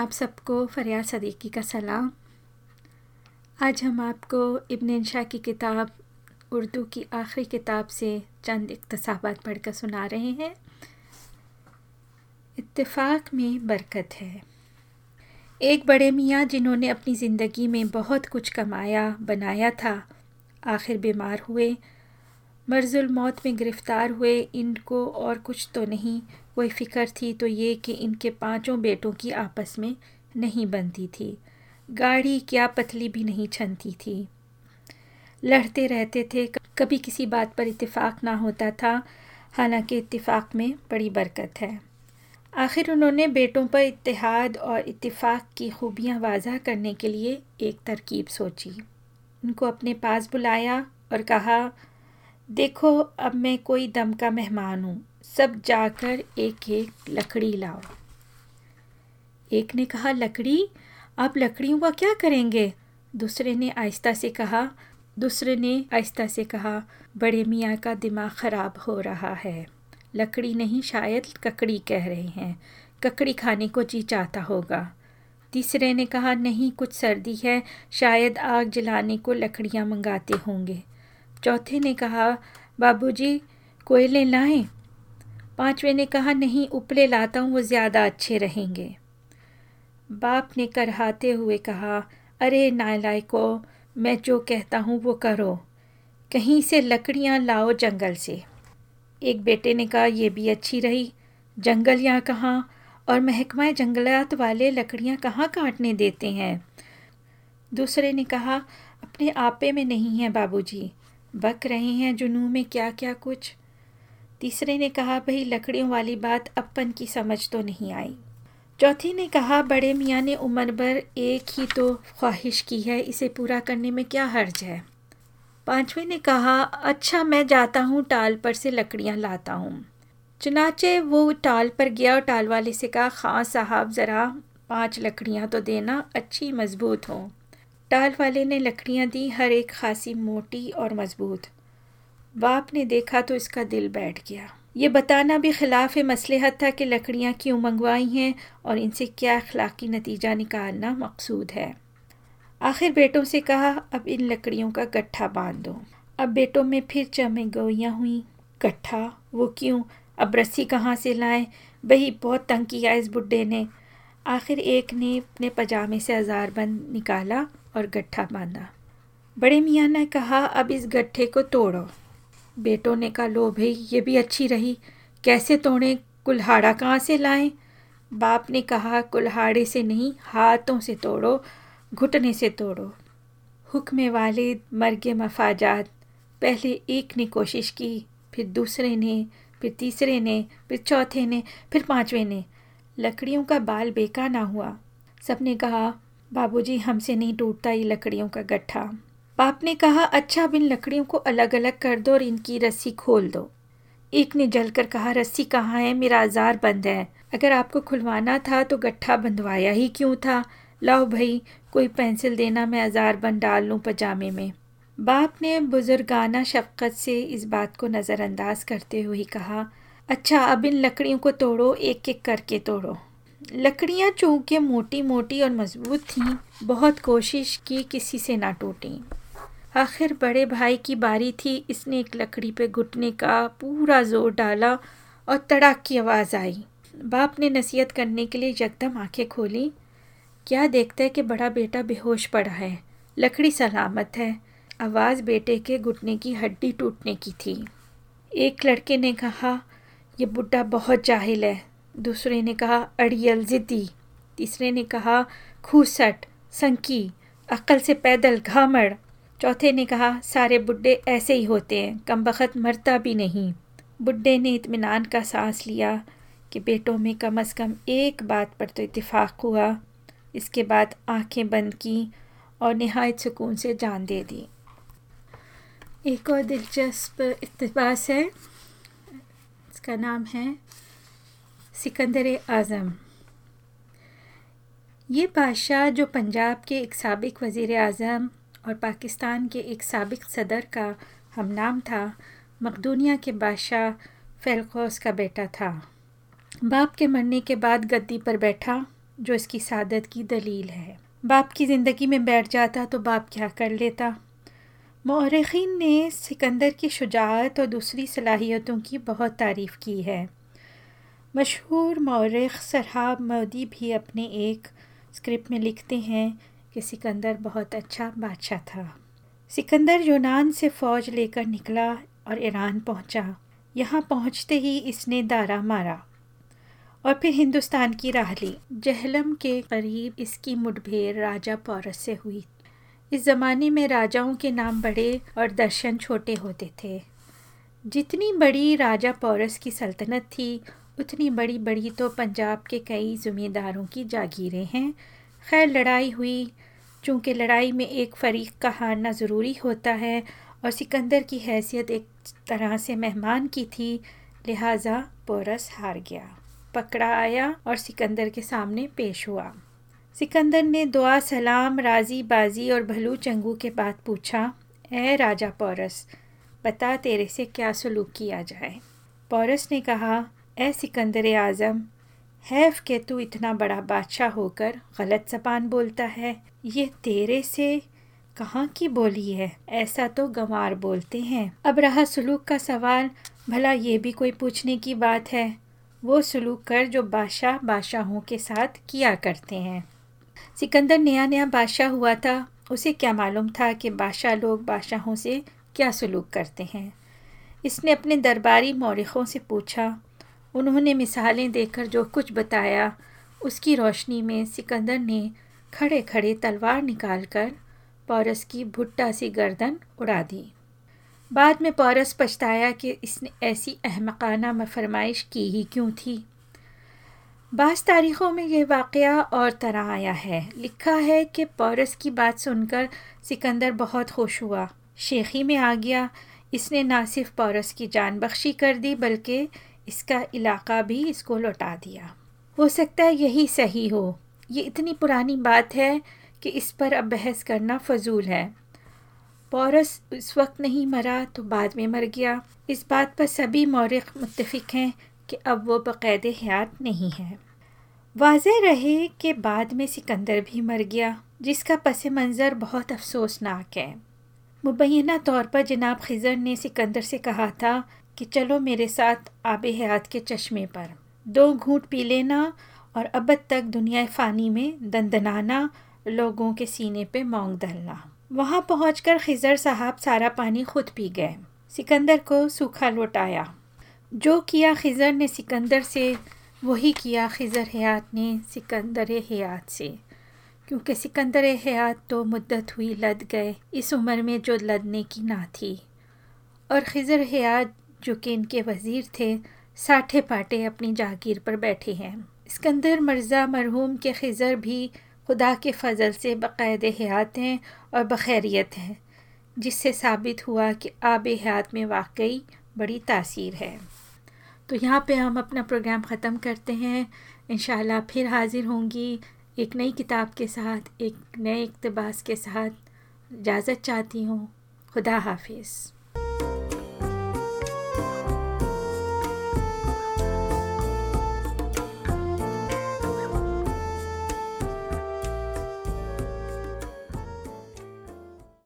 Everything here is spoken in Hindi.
आप सबको फरियाद सदीकी का सलाम। आज हम आपको इब्न इंशा की किताब, उर्दू की आखिरी किताब से चंद इकतसाबात पढ़कर सुना रहे हैं। इत्तेफाक में बरकत है। एक बड़े मियाँ जिन्होंने अपनी ज़िंदगी में बहुत कुछ कमाया, बनाया था, आखिर बीमार हुए मर्जुल मौत में गिरफ़्तार हुए, इनको और कुछ तो नहीं। कोई फ़िक्र थी तो ये कि इनके पाँचों बेटों की आपस में नहीं बनती थी। गाड़ी क्या पतली भी नहीं छनती थी। लड़ते रहते थे, कभी किसी बात पर इत्तेफाक ना होता था। हालाँकि इत्तेफाक में बड़ी बरकत है। आखिर उन्होंने बेटों पर इत्तेहाद और इत्तेफाक की खूबियाँ वाजह करने के लिए एक तरकीब सोची। उनको अपने पास बुलाया और कहा देखो, अब मैं कोई दम का मेहमान हूँ। सब जाकर एक एक लकड़ी लाओ। एक ने कहा, लकड़ी? आप लकड़ियों का क्या करेंगे? दूसरे ने आहिस्ता से कहा, दूसरे ने आहिस्ता से कहा, बड़े मियाँ का दिमाग ख़राब हो रहा है। लकड़ी नहीं, शायद ककड़ी कह रहे हैं। ककड़ी खाने को जी चाहता होगा। तीसरे ने कहा, नहीं, कुछ सर्दी है, शायद आग जलाने को लकड़ियाँ मंगाते होंगे। चौथे ने कहा, बाबूजी, कोयले लाएँ? पाँचवें ने कहा, नहीं, उपले लाता हूँ, वो ज़्यादा अच्छे रहेंगे. बाप ने करहाते हुए कहा, अरे नालाय को मैं जो कहता हूँ, वो करो। कहीं से लकड़ियाँ लाओ जंगल से। एक बेटे ने कहा, ये भी अच्छी रही। जंगल यहाँ कहाँ? और महकमा जंगलात वाले लकड़ियाँ कहाँ काटने देते हैं? दूसरे ने कहा, अपने आपे में नहीं है, बाबूजी। बक रहे हैं जुनू में क्या क्या कुछ। तीसरे ने कहा, भाई, लकड़ियों वाली बात अपन की समझ तो नहीं आई। चौथी ने कहा, बड़े मियाँ ने उम्र भर एक ही तो ख्वाहिश की है, इसे पूरा करने में क्या हर्ज है? पाँचवें ने कहा अच्छा मैं जाता हूँ, टाल पर से लकड़ियाँ लाता हूँ। चुनाचे वो टाल पर गया और टाल वाले से कहा खां साहब, ज़रा पाँच लकड़ियाँ तो देना, अच्छी मज़बूत हों। टाल वाले ने लकड़ियाँ दी हर एक खासी मोटी और मज़बूत। बाप ने देखा तो इसका दिल बैठ गया। ये बताना भी खिलाफ मसलहत था कि लकड़ियाँ क्यों मंगवाई हैं और इनसे क्या अखलाक़ी नतीजा निकालना मकसूद है। आखिर बेटों से कहा, अब इन लकड़ियों का गट्ठा बाँध। दो अब बेटों में फिर चमे गोइयाँ हुई। गट्ठा? वो क्यों? अब रस्सी कहाँ से लाएँ? वही बहुत तंग किया इस बुढ़े ने। आखिर एक ने अपने पजामे से हज़ार बंद निकाला और गट्ठा बांधा। बड़े मियाँ ने कहा, अब इस गट्ठे को तोड़ो। बेटों ने कहा, लो भाई, ये भी अच्छी रही। कैसे तोड़ें? कुल्हाड़ा कहाँ से लाएँ? बाप ने कहा, कुल्हाड़े से नहीं, हाथों से तोड़ो, घुटने से तोड़ो। हुक्म वालिद मर्ग मफाजात। पहले एक ने कोशिश की, फिर दूसरे ने, फिर तीसरे ने, फिर चौथे ने, फिर पाँचवें ने। लकड़ियों का बाल बेका ना हुआ। सबने कहा बाबूजी हमसे नहीं टूटता ये लकड़ियों का गट्ठा। बाप ने कहा अच्छा अब इन लकड़ियों को अलग अलग कर दो और इनकी रस्सी खोल दो। एक ने जलकर कहा, रस्सी कहाँ है? मेरा आज़ार बंद है। अगर आपको खुलवाना था तो गट्ठा बंधवाया ही क्यों था? लाओ भाई, कोई पेंसिल देना, मैं आज़ार बंद डाल लूँ पजामे में। बाप ने बुजुर्गाना शफकत से इस बात को नज़रअंदाज करते हुए कहा अच्छा अब इन लकड़ियों को तोड़ो एक एक करके तोड़ो। लकड़ियाँ चूँकि मोटी मोटी और मज़बूत थीं, बहुत कोशिश की किसी से ना टूटी। आखिर बड़े भाई की बारी थी, इसने एक लकड़ी पे घुटने का पूरा ज़ोर डाला और तड़ाक की आवाज़ आई। बाप ने नसीहत करने के लिए यकदम आँखें खोली। क्या देखता है कि बड़ा बेटा बेहोश पड़ा है। लकड़ी सलामत है। आवाज़ बेटे के घुटने की हड्डी टूटने की थी। एक लड़के ने कहा यह बुढ़ा बहुत जाहिल है। दूसरे ने कहा, अड़ियल ज़िद्दी। तीसरे ने कहा, खूसट, संकी अक्ल से पैदल, घामड़। चौथे ने कहा, सारे बुढ़े ऐसे ही होते हैं, कम बखत मरता भी नहीं। बुढ़े ने इतमान का सांस लिया कि बेटों में कम अज़ कम एक बात पर तो इत्तेफाक हुआ। इसके बाद आँखें बंद की और नहायत सुकून से जान दे दी। एक और दिलचस्प इकतबास है। इसका नाम है सिकंदर आज़म। ये बादशाह जो पंजाब के एक सबक वज़ी अजम और पाकिस्तान के एक सबक सदर का हम नाम था, मकदूनिया के बादशाह फेलकोस का बेटा था। बाप के मरने के बाद गद्दी पर बैठा, जो इसकी सादत की दलील है। बाप की ज़िंदगी में बैठ जाता तो बाप क्या कर लेता? मौरखीन ने सिकंदर की शुजात और दूसरी सलाहियतों की बहुत तारीफ़ की है। मशहूर मौरख सरहाब मोदी भी अपने एक स्क्रिप्ट में लिखते हैं कि सिकंदर बहुत अच्छा बादशाह था। सिकंदर यूनान से फ़ौज लेकर निकला और ईरान पहुँचा। यहाँ पहुँचते ही इसने दारा मारा और फिर हिंदुस्तान की राह ली। जहलम के करीब इसकी मुठभेड़ राजा पौरस से हुई। इस ज़माने में राजाओं के नाम बड़े और दर्शन छोटे होते थे। जितनी बड़ी राजा पौरस की सल्तनत थी उतनी बड़ी बड़ी तो पंजाब के कई ज़मींदारों की जागीरें हैं। खैर, लड़ाई हुई। चूँकि लड़ाई में एक फ़रीक का हारना ज़रूरी होता है और सिकंदर की हैसियत एक तरह से मेहमान की थी, लिहाजा पोरस हार गया। पकड़ा आया और सिकंदर के सामने पेश हुआ। सिकंदर ने दुआ, सलाम राज़ी बाजी और भलू चंगू के बाद पूछा ए राजा पौरस बता तेरे से क्या सलूक किया जाए? पौरस ने कहा ए सिकंदर आज़म, हैफ के तू इतना बड़ा बादशाह होकर गलत जबान बोलता है। ये तेरे से कहाँ की बोली है? ऐसा तो गंवार बोलते हैं। अब रहा सलूक का सवाल, भला ये भी कोई पूछने की बात है? वो सलूक कर जो बादशाह बादशाहों के साथ किया करते हैं। सिकंदर नया नया बादशाह हुआ था। उसे क्या मालूम था कि बादशाह लोग बादशाहों से क्या सलूक करते हैं। इसने अपने दरबारी मौरखों से पूछा उन्होंने मिसालें देकर जो कुछ बताया, उसकी रोशनी में सिकंदर ने खड़े खड़े तलवार निकालकर पौरस की भुट्टा सी गर्दन उड़ा दी। बाद में पौरस पछताया कि इसने ऐसी अहमकाना फरमाइश की ही क्यों थी। बाज़ तारीख़ों में यह वाक़ और तरह आया है। लिखा है कि पौरस की बात सुनकर सिकंदर बहुत खुश हुआ। शेखी में आ गया। इसने ना सिर्फ़ पौरस की जान बख्शी कर दी, बल्कि इसका इलाका भी इसको लौटा दिया। हो सकता है यही सही हो। ये इतनी पुरानी बात है कि इस पर अब बहस करना फजूल है। पौरस उस वक्त नहीं मरा तो बाद में मर गया। इस बात पर सभी मौरख मुतफ़ हैं कि अब वो बक़ैद हयात नहीं है। वाज रहे कि बाद में सिकंदर भी मर गया, जिसका पस मंज़र बहुत अफसोसनाक है। मुबैना तौर पर जनाब खिज़र ने सिकंदर से कहा था कि चलो मेरे साथ आब हयात के चश्मे पर। दो घूंट पी लेना और अब तक दुनिया फ़ानी में दंदनाना, लोगों के सीने पे मोंग दलना। वहाँ पहुँच कर खिज़र साहब सारा पानी खुद पी गए। सिकंदर को सूखा लौटाया। जो किया खिज़र ने सिकंदर से, वही किया खिज़र हयात ने सिकंदर हयात से। क्योंकि सिकंदर हयात तो मुद्दत हुई लद गए, इस उम्र में जो लदने की ना थी। और खिज़र हयात जो कि इनके वज़ीर थे साठे पाटे अपनी जागीर पर बैठे हैं। सिकंदर मर्ज़ा मरहूम के खिज़र भी खुदा के फजल से बाकायद हयात हैं और बखैरियत हैं, जिससे साबित हुआ कि आब हयात में वाकई बड़ी तासीर है। तो यहाँ पे हम अपना प्रोग्राम ख़त्म करते हैं। इन फिर हाज़िर होंगी एक नई किताब के साथ, एक नए इकतबास के साथ। इजाज़त चाहती हूँ। खुदा हाफिज़।